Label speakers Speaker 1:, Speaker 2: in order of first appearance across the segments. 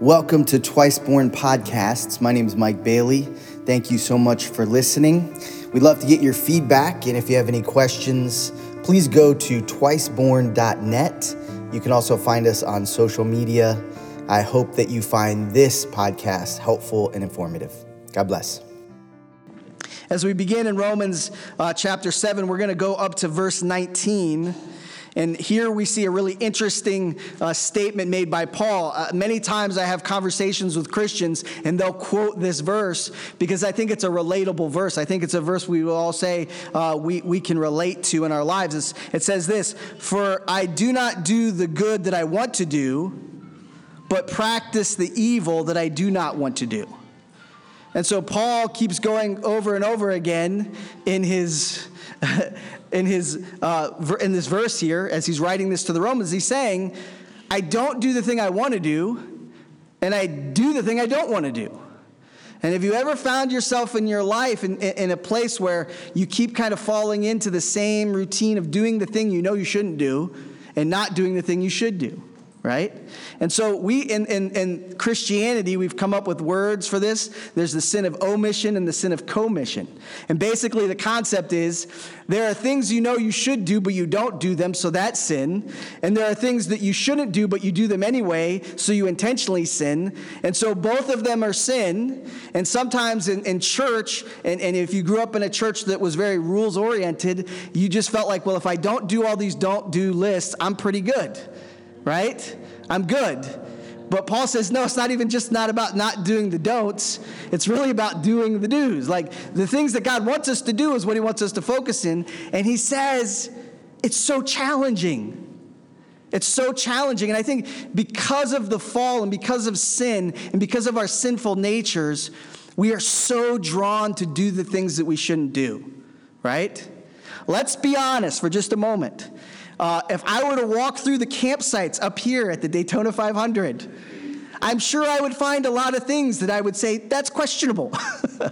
Speaker 1: Welcome to Twice Born Podcasts. My name is Mike Bailey. Thank you so much for listening. We'd love to get your feedback, and if you have any questions, please go to twiceborn.net. You can also find us on social media. I hope that you find this podcast helpful and informative. God bless.
Speaker 2: As we begin in Romans uh, chapter 7, we're going to go up to verse 19. And here we see a really interesting uh, statement made by Paul. Uh, many times I have conversations with Christians and they'll quote this verse because I think it's a relatable verse. I think it's a verse we will all say uh, we, we can relate to in our lives. It's, it says this For I do not do the good that I want to do, but practice the evil that I do not want to do. And so Paul keeps going over and over again in his in his uh, in this verse here as he's writing this to the Romans. He's saying, "I don't do the thing I want to do, and I do the thing I don't want to do." And if you ever found yourself in your life in, in a place where you keep kind of falling into the same routine of doing the thing you know you shouldn't do and not doing the thing you should do, right? And so we in, in, in, Christianity, we've come up with words for this. There's the sin of omission and the sin of commission. And basically the concept is there are things you know you should do, but you don't do them, so that's sin. And there are things that you shouldn't do, but you do them anyway, so you intentionally sin. And so both of them are sin. And sometimes in, in church, and, and if you grew up in a church that was very rules oriented, you just felt like, well, if I don't do all these don't do lists, I'm pretty good right? I'm good. But Paul says, no, it's not even just not about not doing the don'ts. It's really about doing the do's. Like the things that God wants us to do is what he wants us to focus in. And he says, it's so challenging. It's so challenging. And I think because of the fall and because of sin and because of our sinful natures, we are so drawn to do the things that we shouldn't do, right? Let's be honest for just a moment. Uh, if I were to walk through the campsites up here at the Daytona 500, I'm sure I would find a lot of things that I would say, that's questionable,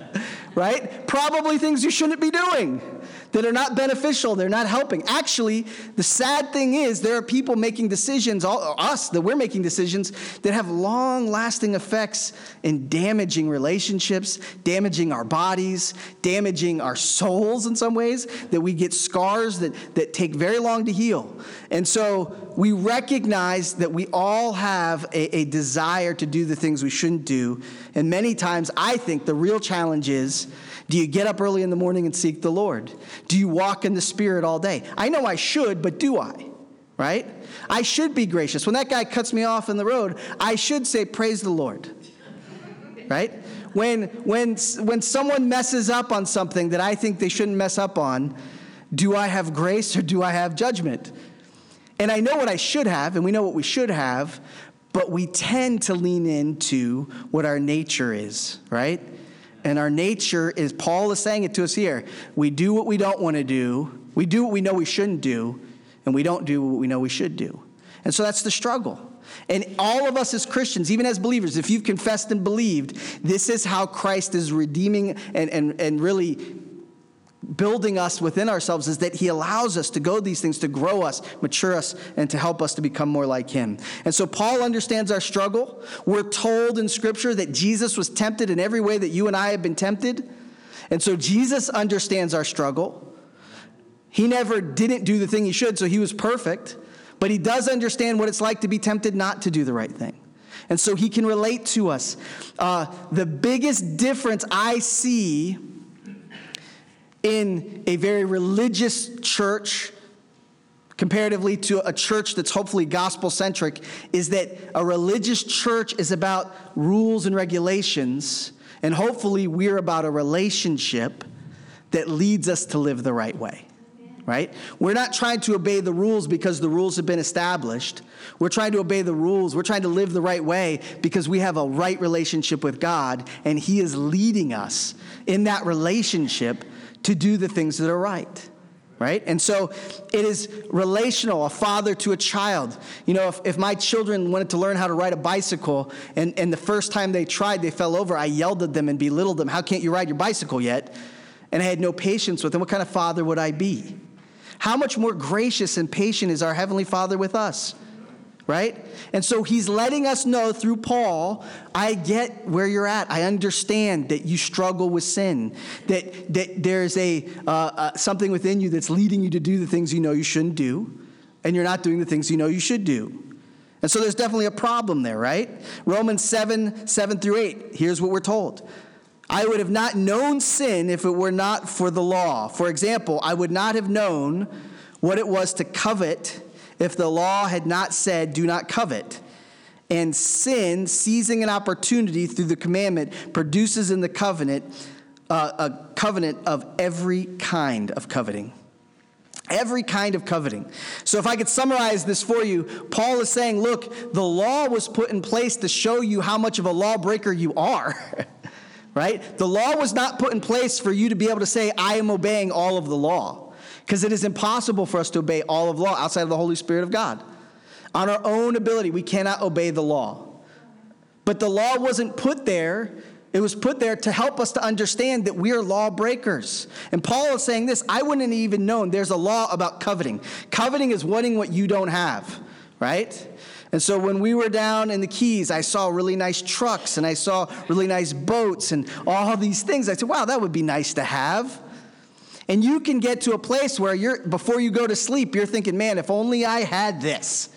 Speaker 2: right? Probably things you shouldn't be doing that are not beneficial, they're not helping. Actually, the sad thing is there are people making decisions, all, us, that we're making decisions that have long lasting effects in damaging relationships, damaging our bodies, damaging our souls in some ways, that we get scars that, that take very long to heal. And so we recognize that we all have a, a desire to do the things we shouldn't do. And many times, I think the real challenge is do you get up early in the morning and seek the Lord? Do you walk in the Spirit all day? I know I should, but do I? Right? I should be gracious. When that guy cuts me off in the road, I should say, Praise the Lord. Right? When, when, when someone messes up on something that I think they shouldn't mess up on, do I have grace or do I have judgment? And I know what I should have, and we know what we should have, but we tend to lean into what our nature is, right? And our nature is, Paul is saying it to us here. We do what we don't want to do, we do what we know we shouldn't do, and we don't do what we know we should do. And so that's the struggle. And all of us as Christians, even as believers, if you've confessed and believed, this is how Christ is redeeming and, and, and really building us within ourselves is that he allows us to go these things to grow us, mature us, and to help us to become more like him. And so Paul understands our struggle. We're told in scripture that Jesus was tempted in every way that you and I have been tempted. And so Jesus understands our struggle. He never didn't do the thing he should, so he was perfect, but he does understand what it's like to be tempted not to do the right thing. And so he can relate to us. Uh, the biggest difference I see in a very religious church comparatively to a church that's hopefully gospel centric is that a religious church is about rules and regulations and hopefully we're about a relationship that leads us to live the right way right? We're not trying to obey the rules because the rules have been established. We're trying to obey the rules. We're trying to live the right way because we have a right relationship with God and He is leading us in that relationship to do the things that are right right? And so it is relational, a father to a child. You know, if, if my children wanted to learn how to ride a bicycle and, and the first time they tried, they fell over, I yelled at them and belittled them, How can't you ride your bicycle yet? And I had no patience with them. What kind of father would I be? How much more gracious and patient is our Heavenly Father with us? Right? And so he's letting us know through Paul, I get where you're at. I understand that you struggle with sin, that, that there's a, uh, uh, something within you that's leading you to do the things you know you shouldn't do, and you're not doing the things you know you should do. And so there's definitely a problem there, right? Romans 7 7 through 8. Here's what we're told. I would have not known sin if it were not for the law. For example, I would not have known what it was to covet if the law had not said, Do not covet. And sin, seizing an opportunity through the commandment, produces in the covenant uh, a covenant of every kind of coveting. Every kind of coveting. So, if I could summarize this for you, Paul is saying, look, the law was put in place to show you how much of a lawbreaker you are. right? The law was not put in place for you to be able to say, I am obeying all of the law because it is impossible for us to obey all of law outside of the Holy Spirit of God. On our own ability, we cannot obey the law. But the law wasn't put there. It was put there to help us to understand that we are lawbreakers. And Paul is saying this I wouldn't even known there's a law about coveting. Coveting is wanting what you don't have, right? And so when we were down in the Keys, I saw really nice trucks and I saw really nice boats and all these things. I said, wow, that would be nice to have. And you can get to a place where you're, before you go to sleep, you're thinking, man, if only I had this.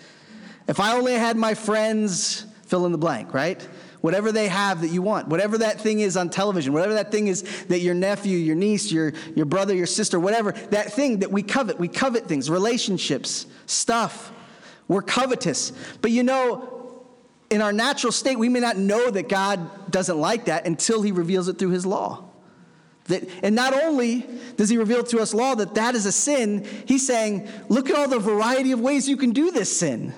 Speaker 2: If I only had my friends, fill in the blank, right? Whatever they have that you want, whatever that thing is on television, whatever that thing is that your nephew, your niece, your, your brother, your sister, whatever, that thing that we covet. We covet things, relationships, stuff. We're covetous. But you know, in our natural state, we may not know that God doesn't like that until He reveals it through His law. That, and not only does he reveal to us law that that is a sin, he's saying, look at all the variety of ways you can do this sin.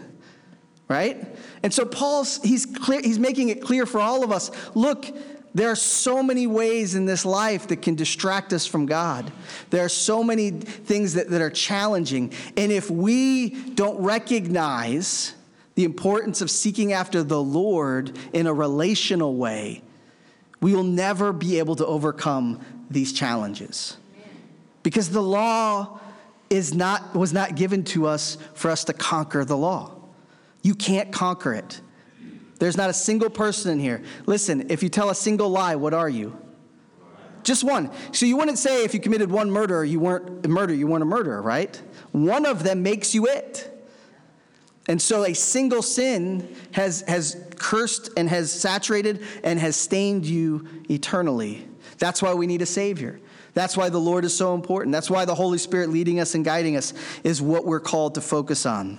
Speaker 2: Right? And so Paul's he's clear, he's making it clear for all of us, look, there are so many ways in this life that can distract us from God. There are so many things that, that are challenging. And if we don't recognize the importance of seeking after the Lord in a relational way, we will never be able to overcome these challenges. Because the law is not, was not given to us for us to conquer the law. You can't conquer it. There's not a single person in here. Listen, if you tell a single lie, what are you? Just one. So you wouldn't say if you committed one murder, you weren't a murder, you weren't a murderer, right? One of them makes you it. And so a single sin has, has cursed and has saturated and has stained you eternally. That's why we need a Savior. That's why the Lord is so important. That's why the Holy Spirit leading us and guiding us is what we're called to focus on.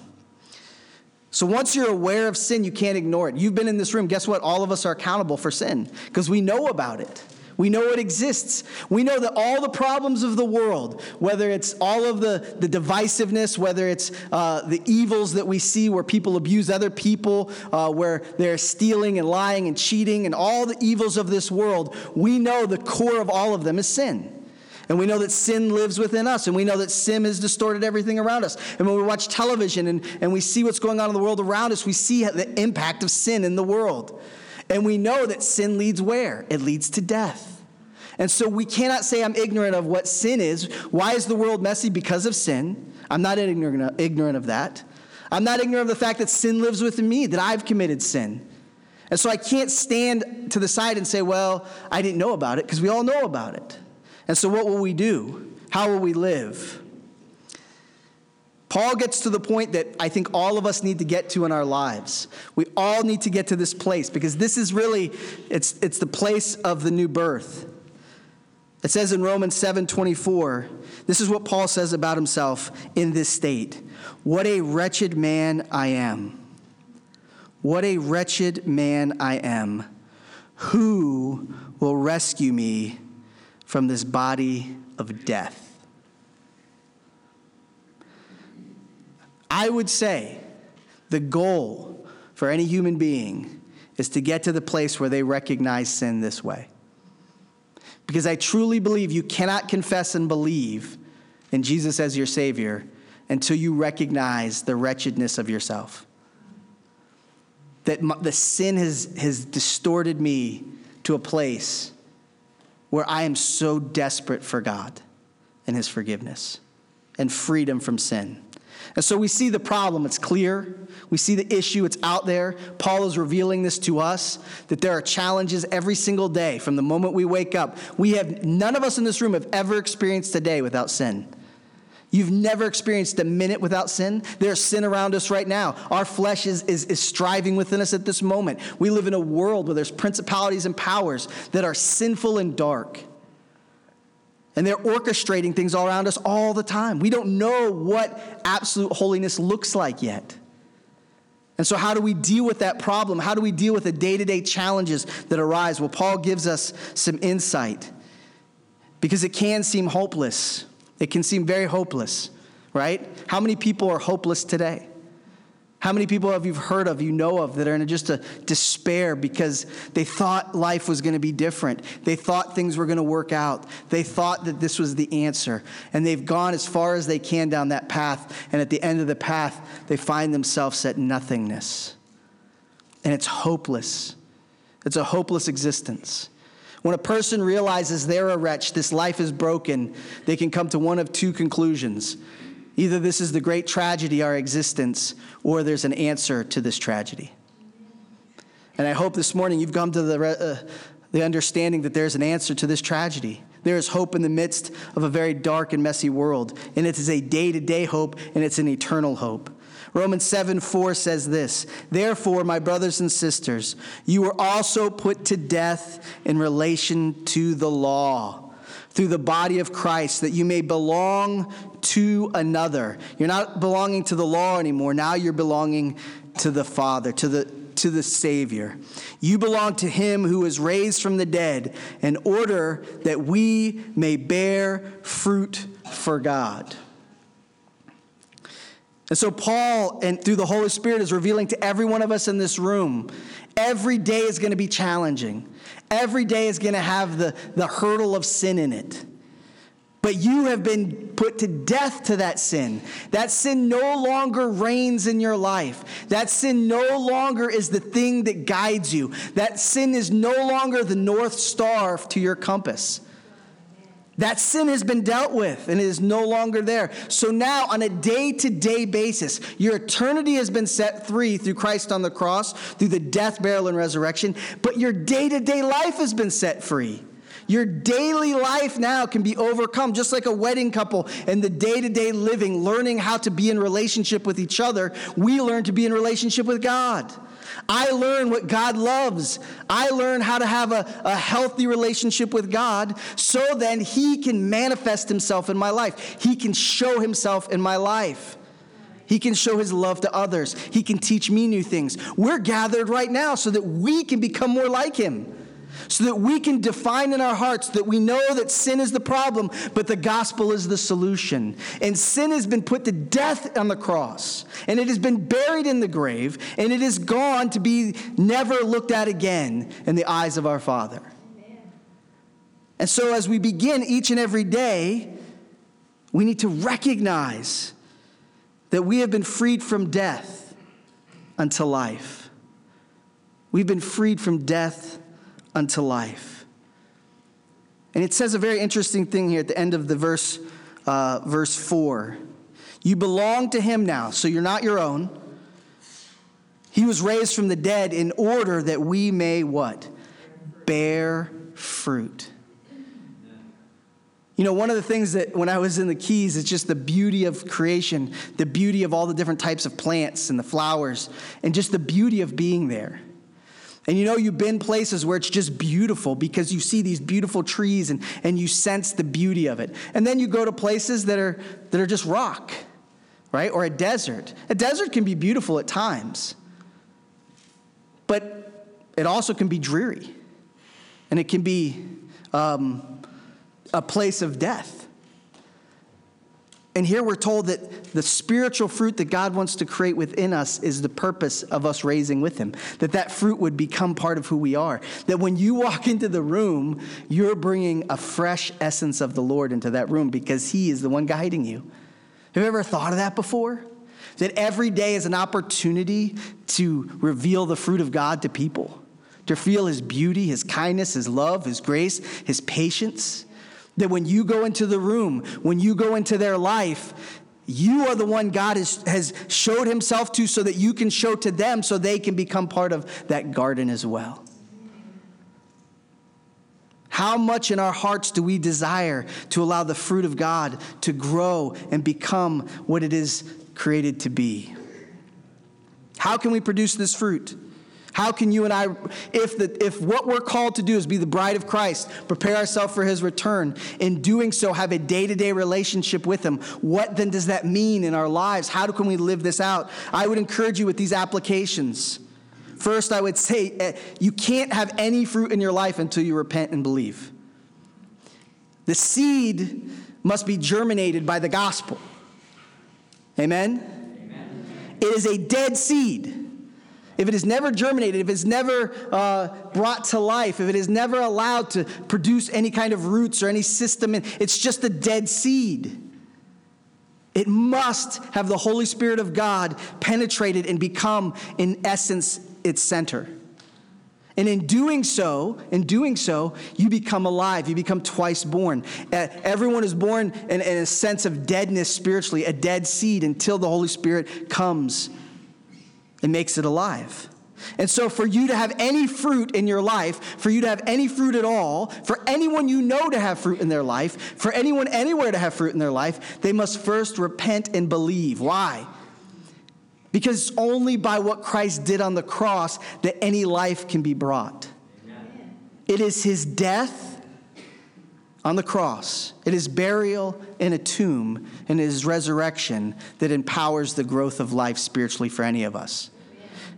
Speaker 2: So once you're aware of sin, you can't ignore it. You've been in this room. Guess what? All of us are accountable for sin because we know about it. We know it exists. We know that all the problems of the world, whether it's all of the, the divisiveness, whether it's uh, the evils that we see where people abuse other people, uh, where they're stealing and lying and cheating, and all the evils of this world, we know the core of all of them is sin. And we know that sin lives within us, and we know that sin has distorted everything around us. And when we watch television and, and we see what's going on in the world around us, we see the impact of sin in the world. And we know that sin leads where? It leads to death. And so we cannot say I'm ignorant of what sin is. Why is the world messy? Because of sin. I'm not ignorant of that. I'm not ignorant of the fact that sin lives within me, that I've committed sin. And so I can't stand to the side and say, well, I didn't know about it, because we all know about it. And so what will we do? How will we live? Paul gets to the point that I think all of us need to get to in our lives. We all need to get to this place because this is really it's it's the place of the new birth. It says in Romans 7:24, this is what Paul says about himself in this state. What a wretched man I am. What a wretched man I am. Who will rescue me from this body of death? I would say the goal for any human being is to get to the place where they recognize sin this way. Because I truly believe you cannot confess and believe in Jesus as your Savior until you recognize the wretchedness of yourself. That the sin has, has distorted me to a place where I am so desperate for God and His forgiveness and freedom from sin. And so we see the problem, it's clear. We see the issue, it's out there. Paul is revealing this to us that there are challenges every single day from the moment we wake up. We have, none of us in this room have ever experienced a day without sin. You've never experienced a minute without sin. There's sin around us right now. Our flesh is, is, is striving within us at this moment. We live in a world where there's principalities and powers that are sinful and dark. And they're orchestrating things all around us all the time. We don't know what absolute holiness looks like yet. And so, how do we deal with that problem? How do we deal with the day to day challenges that arise? Well, Paul gives us some insight because it can seem hopeless. It can seem very hopeless, right? How many people are hopeless today? How many people have you heard of, you know of, that are in just a despair because they thought life was going to be different? They thought things were going to work out. They thought that this was the answer. And they've gone as far as they can down that path. And at the end of the path, they find themselves at nothingness. And it's hopeless. It's a hopeless existence. When a person realizes they're a wretch, this life is broken, they can come to one of two conclusions. Either this is the great tragedy, our existence, or there's an answer to this tragedy. And I hope this morning you've come to the, uh, the understanding that there's an answer to this tragedy. There is hope in the midst of a very dark and messy world, and it is a day to day hope, and it's an eternal hope. Romans 7 4 says this Therefore, my brothers and sisters, you were also put to death in relation to the law through the body of Christ, that you may belong to another. You're not belonging to the law anymore. Now you're belonging to the Father, to the, to the Savior. You belong to Him who was raised from the dead in order that we may bear fruit for God. And so, Paul, and through the Holy Spirit, is revealing to every one of us in this room every day is going to be challenging. Every day is going to have the, the hurdle of sin in it. But you have been put to death to that sin. That sin no longer reigns in your life. That sin no longer is the thing that guides you. That sin is no longer the North Star to your compass. That sin has been dealt with and it is no longer there. So now, on a day to day basis, your eternity has been set free through Christ on the cross, through the death, burial, and resurrection, but your day to day life has been set free. Your daily life now can be overcome, just like a wedding couple and the day to day living, learning how to be in relationship with each other. We learn to be in relationship with God. I learn what God loves. I learn how to have a, a healthy relationship with God so then He can manifest Himself in my life. He can show Himself in my life. He can show his love to others. He can teach me new things. We're gathered right now so that we can become more like him so that we can define in our hearts that we know that sin is the problem, but the gospel is the solution. And sin has been put to death on the cross, and it has been buried in the grave, and it is gone to be never looked at again in the eyes of our Father. And so, as we begin each and every day, we need to recognize that we have been freed from death unto life. We've been freed from death unto life. And it says a very interesting thing here at the end of the verse, uh, verse 4. You belong to him now, so you're not your own. He was raised from the dead in order that we may what? Bear fruit. You know, one of the things that when I was in the Keys, it's just the beauty of creation, the beauty of all the different types of plants and the flowers, and just the beauty of being there. And you know, you've been places where it's just beautiful because you see these beautiful trees and, and you sense the beauty of it. And then you go to places that are, that are just rock, right? Or a desert. A desert can be beautiful at times, but it also can be dreary. And it can be um, a place of death. And here we're told that the spiritual fruit that God wants to create within us is the purpose of us raising with Him. That that fruit would become part of who we are. That when you walk into the room, you're bringing a fresh essence of the Lord into that room because He is the one guiding you. Have you ever thought of that before? That every day is an opportunity to reveal the fruit of God to people, to feel His beauty, His kindness, His love, His grace, His patience. That when you go into the room, when you go into their life, You are the one God has, has showed himself to so that you can show to them so they can become part of that garden as well. How much in our hearts do we desire to allow the fruit of God to grow and become what it is created to be? How can we produce this fruit? How can you and I, if, the, if what we're called to do is be the bride of Christ, prepare ourselves for his return, in doing so, have a day to day relationship with him, what then does that mean in our lives? How can we live this out? I would encourage you with these applications. First, I would say eh, you can't have any fruit in your life until you repent and believe. The seed must be germinated by the gospel. Amen? Amen. It is a dead seed if it is never germinated, if it's never uh, brought to life, if it is never allowed to produce any kind of roots or any system, it's just a dead seed. It must have the Holy Spirit of God penetrated and become, in essence, its center. And in doing so, in doing so, you become alive. You become twice born. Everyone is born in, in a sense of deadness spiritually, a dead seed, until the Holy Spirit comes it makes it alive. And so, for you to have any fruit in your life, for you to have any fruit at all, for anyone you know to have fruit in their life, for anyone anywhere to have fruit in their life, they must first repent and believe. Why? Because it's only by what Christ did on the cross that any life can be brought. Amen. It is his death on the cross, it is burial in a tomb, and it is resurrection that empowers the growth of life spiritually for any of us.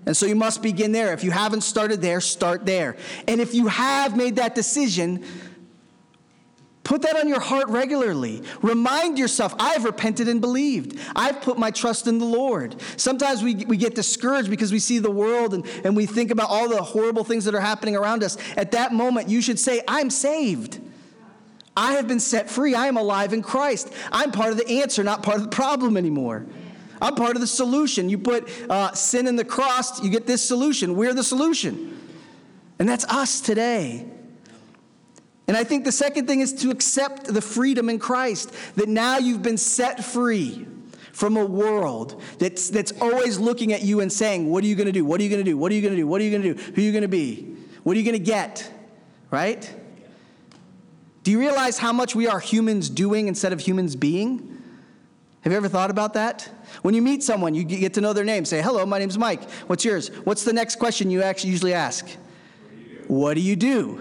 Speaker 2: And so you must begin there. If you haven't started there, start there. And if you have made that decision, put that on your heart regularly. Remind yourself, I've repented and believed. I've put my trust in the Lord. Sometimes we, we get discouraged because we see the world and, and we think about all the horrible things that are happening around us. At that moment, you should say, I'm saved. I have been set free. I am alive in Christ. I'm part of the answer, not part of the problem anymore. I'm part of the solution. You put uh, sin in the cross, you get this solution. We're the solution. And that's us today. And I think the second thing is to accept the freedom in Christ, that now you've been set free from a world that's, that's always looking at you and saying, What are you going to do? What are you going to do? What are you going to do? What are you going to do? Who are you going to be? What are you going to get? Right? Do you realize how much we are humans doing instead of humans being? Have you ever thought about that? When you meet someone, you get to know their name. Say, hello, my name's Mike. What's yours? What's the next question you actually usually ask? What do you do?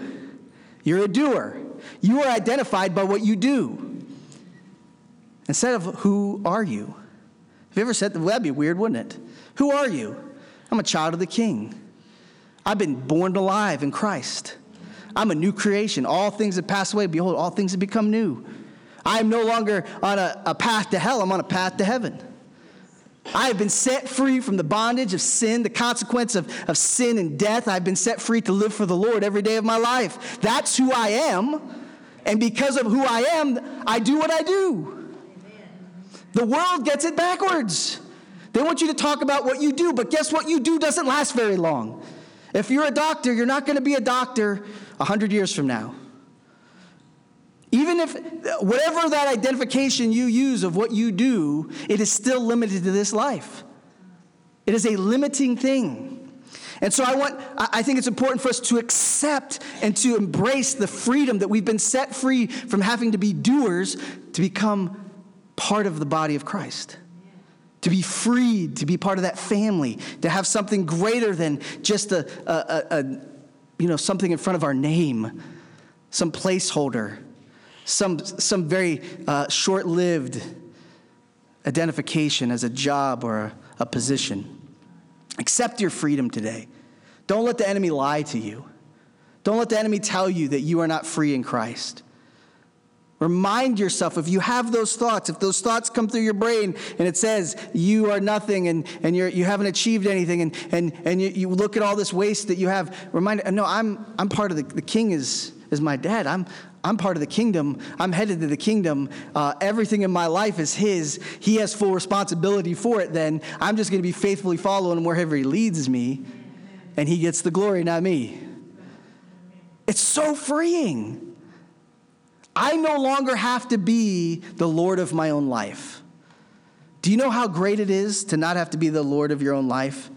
Speaker 2: You're a doer. You are identified by what you do. Instead of who are you? Have you ever said that? Well, that'd be weird, wouldn't it? Who are you? I'm a child of the King. I've been born alive in Christ. I'm a new creation. All things have passed away. Behold, all things have become new. I am no longer on a, a path to hell, I'm on a path to heaven. I have been set free from the bondage of sin, the consequence of, of sin and death. I've been set free to live for the Lord every day of my life. That's who I am. And because of who I am, I do what I do. The world gets it backwards. They want you to talk about what you do, but guess what you do doesn't last very long. If you're a doctor, you're not going to be a doctor 100 years from now. Even if, whatever that identification you use of what you do, it is still limited to this life. It is a limiting thing. And so I want, I think it's important for us to accept and to embrace the freedom that we've been set free from having to be doers to become part of the body of Christ. To be freed, to be part of that family, to have something greater than just a, a, a, a you know, something in front of our name, some placeholder some, some very uh, short lived identification as a job or a, a position. Accept your freedom today. Don't let the enemy lie to you. Don't let the enemy tell you that you are not free in Christ. Remind yourself if you have those thoughts, if those thoughts come through your brain and it says you are nothing and, and you're, you haven't achieved anything and, and, and you, you look at all this waste that you have, remind, no, I'm, I'm part of the, the king is, is my dad. I'm, I'm part of the kingdom. I'm headed to the kingdom. Uh, everything in my life is His. He has full responsibility for it. Then I'm just going to be faithfully following Him wherever He leads me, and He gets the glory, not me. It's so freeing. I no longer have to be the Lord of my own life. Do you know how great it is to not have to be the Lord of your own life?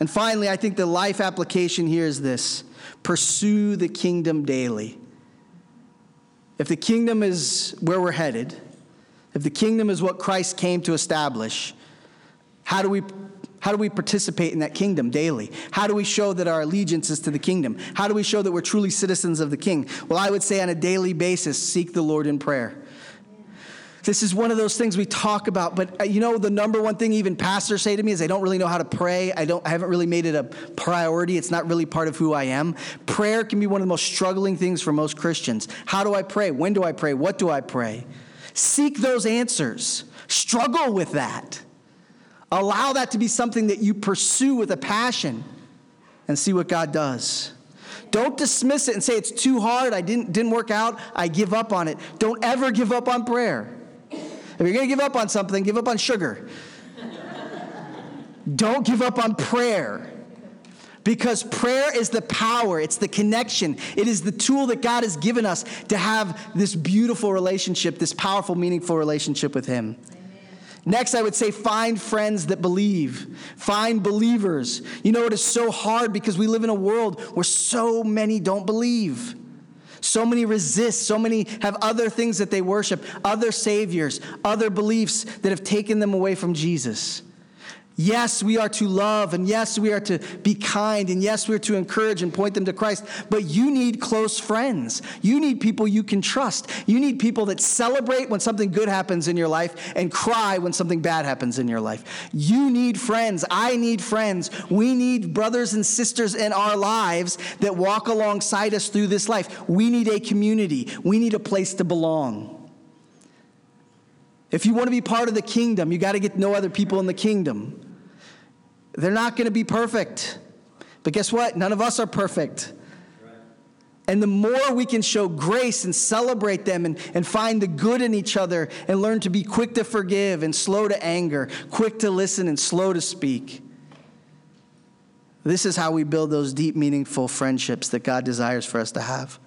Speaker 2: And finally, I think the life application here is this pursue the kingdom daily. If the kingdom is where we're headed, if the kingdom is what Christ came to establish, how do we how do we participate in that kingdom daily? How do we show that our allegiance is to the kingdom? How do we show that we're truly citizens of the king? Well, I would say on a daily basis, seek the Lord in prayer. This is one of those things we talk about, but uh, you know, the number one thing even pastors say to me is I don't really know how to pray. I, don't, I haven't really made it a priority. It's not really part of who I am. Prayer can be one of the most struggling things for most Christians. How do I pray? When do I pray? What do I pray? Seek those answers, struggle with that. Allow that to be something that you pursue with a passion and see what God does. Don't dismiss it and say it's too hard, I didn't, didn't work out, I give up on it. Don't ever give up on prayer. If you're going to give up on something, give up on sugar. Don't give up on prayer. Because prayer is the power, it's the connection, it is the tool that God has given us to have this beautiful relationship, this powerful, meaningful relationship with Him. Next, I would say find friends that believe. Find believers. You know, it is so hard because we live in a world where so many don't believe. So many resist. So many have other things that they worship, other saviors, other beliefs that have taken them away from Jesus. Yes, we are to love, and yes, we are to be kind, and yes, we're to encourage and point them to Christ. But you need close friends. You need people you can trust. You need people that celebrate when something good happens in your life and cry when something bad happens in your life. You need friends. I need friends. We need brothers and sisters in our lives that walk alongside us through this life. We need a community, we need a place to belong. If you want to be part of the kingdom, you got to get to know other people in the kingdom. They're not going to be perfect. But guess what? None of us are perfect. And the more we can show grace and celebrate them and, and find the good in each other and learn to be quick to forgive and slow to anger, quick to listen and slow to speak, this is how we build those deep, meaningful friendships that God desires for us to have.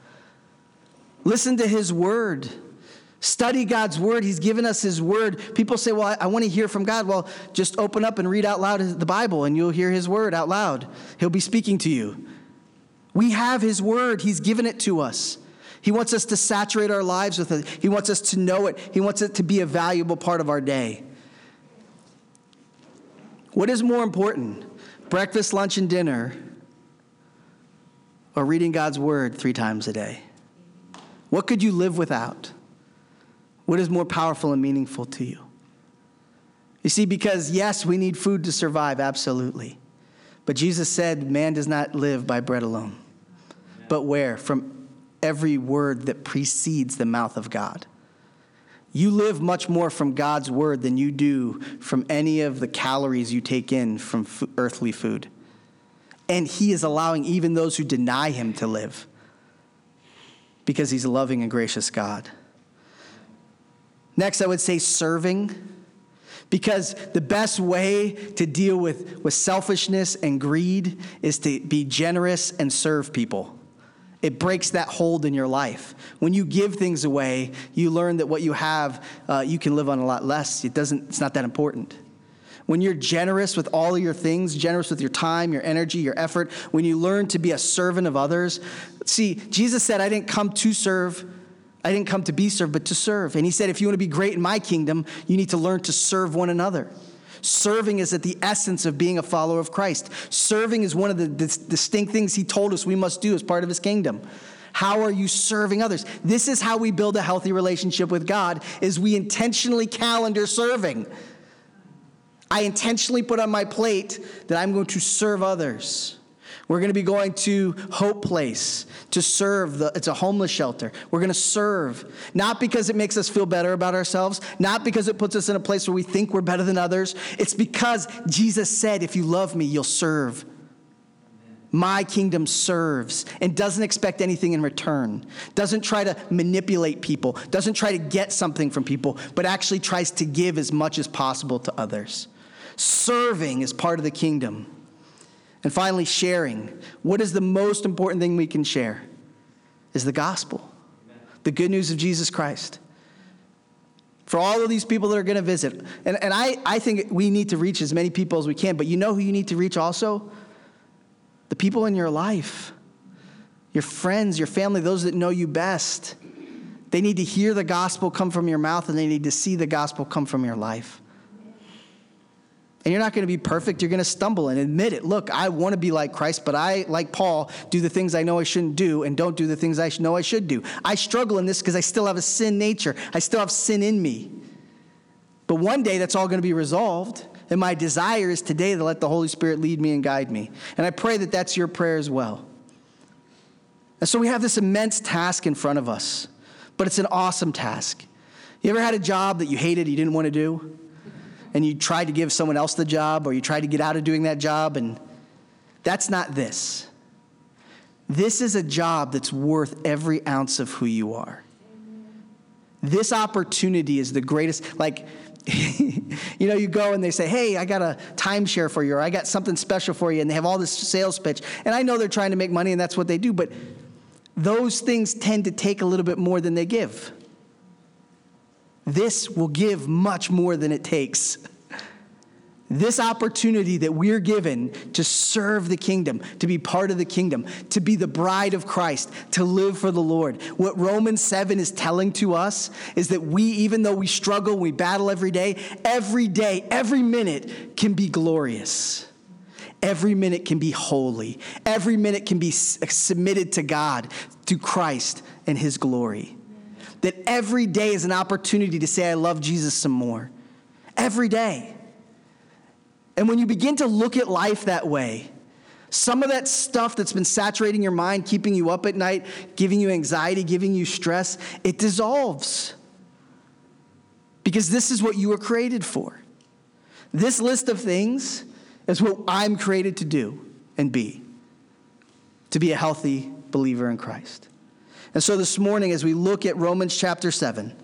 Speaker 2: Listen to His word. Study God's word. He's given us his word. People say, Well, I, I want to hear from God. Well, just open up and read out loud the Bible, and you'll hear his word out loud. He'll be speaking to you. We have his word, he's given it to us. He wants us to saturate our lives with it, he wants us to know it, he wants it to be a valuable part of our day. What is more important, breakfast, lunch, and dinner, or reading God's word three times a day? What could you live without? What is more powerful and meaningful to you? You see, because yes, we need food to survive, absolutely. But Jesus said, man does not live by bread alone. But where? From every word that precedes the mouth of God. You live much more from God's word than you do from any of the calories you take in from earthly food. And He is allowing even those who deny Him to live because He's a loving and gracious God. Next, I would say serving. Because the best way to deal with, with selfishness and greed is to be generous and serve people. It breaks that hold in your life. When you give things away, you learn that what you have, uh, you can live on a lot less. It doesn't, it's not that important. When you're generous with all of your things, generous with your time, your energy, your effort, when you learn to be a servant of others. See, Jesus said, I didn't come to serve, I didn't come to be served, but to serve. And he said, if you want to be great in my kingdom, you need to learn to serve one another. Serving is at the essence of being a follower of Christ. Serving is one of the distinct things he told us we must do as part of his kingdom. How are you serving others? This is how we build a healthy relationship with God is we intentionally calendar serving. I intentionally put on my plate that I'm going to serve others. We're going to be going to Hope Place to serve. The, it's a homeless shelter. We're going to serve, not because it makes us feel better about ourselves, not because it puts us in a place where we think we're better than others. It's because Jesus said, if you love me, you'll serve. My kingdom serves and doesn't expect anything in return, doesn't try to manipulate people, doesn't try to get something from people, but actually tries to give as much as possible to others. Serving is part of the kingdom. And finally, sharing. What is the most important thing we can share? Is the gospel, the good news of Jesus Christ. for all of these people that are going to visit. And, and I, I think we need to reach as many people as we can, but you know who you need to reach also? The people in your life, your friends, your family, those that know you best. They need to hear the gospel come from your mouth and they need to see the gospel come from your life. And you're not going to be perfect. You're going to stumble and admit it. Look, I want to be like Christ, but I, like Paul, do the things I know I shouldn't do and don't do the things I know I should do. I struggle in this because I still have a sin nature, I still have sin in me. But one day that's all going to be resolved. And my desire is today to let the Holy Spirit lead me and guide me. And I pray that that's your prayer as well. And so we have this immense task in front of us, but it's an awesome task. You ever had a job that you hated, you didn't want to do? And you tried to give someone else the job or you tried to get out of doing that job, and that's not this. This is a job that's worth every ounce of who you are. This opportunity is the greatest. Like, you know, you go and they say, Hey, I got a timeshare for you, or I got something special for you, and they have all this sales pitch. And I know they're trying to make money, and that's what they do, but those things tend to take a little bit more than they give. This will give much more than it takes. This opportunity that we're given to serve the kingdom, to be part of the kingdom, to be the bride of Christ, to live for the Lord. What Romans 7 is telling to us is that we, even though we struggle, we battle every day, every day, every minute can be glorious. Every minute can be holy. Every minute can be submitted to God through Christ and His glory that every day is an opportunity to say, I love Jesus some more. Every day. And when you begin to look at life that way, some of that stuff that's been saturating your mind, keeping you up at night, giving you anxiety, giving you stress, it dissolves. Because this is what you were created for. This list of things is what I'm created to do and be to be a healthy believer in Christ. And so this morning, as we look at Romans chapter 7,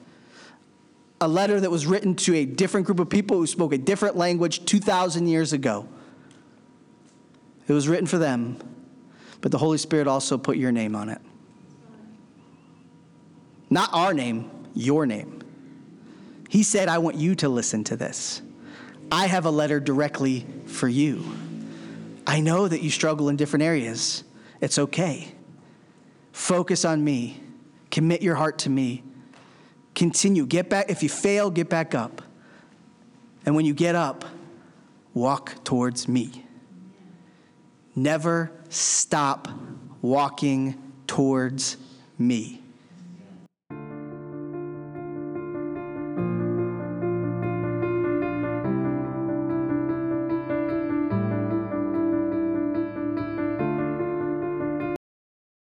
Speaker 2: a letter that was written to a different group of people who spoke a different language 2,000 years ago, it was written for them, but the Holy Spirit also put your name on it. Not our name, your name. He said, I want you to listen to this. I have a letter directly for you. I know that you struggle in different areas. It's okay. Focus on me. Commit your heart to me. Continue. Get back. If you fail, get back up. And when you get up, walk towards me. Never stop walking towards me.